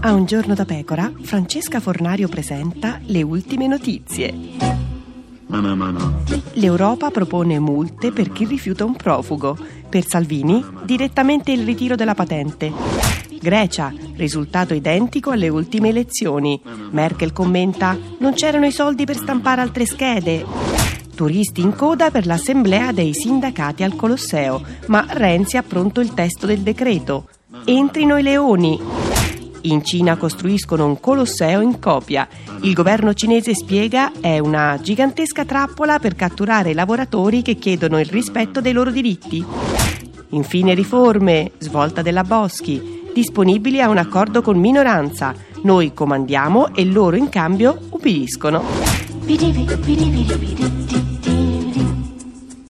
A un giorno da pecora, Francesca Fornario presenta le ultime notizie. L'Europa propone multe per chi rifiuta un profugo. Per Salvini, direttamente il ritiro della patente. Grecia, risultato identico alle ultime elezioni. Merkel commenta: non c'erano i soldi per stampare altre schede. Turisti in coda per l'assemblea dei sindacati al Colosseo, ma Renzi ha pronto il testo del decreto. Entrino i leoni. In Cina costruiscono un Colosseo in copia. Il governo cinese spiega è una gigantesca trappola per catturare lavoratori che chiedono il rispetto dei loro diritti. Infine riforme, svolta della Boschi, disponibili a un accordo con minoranza. Noi comandiamo e loro in cambio ubbidiscono.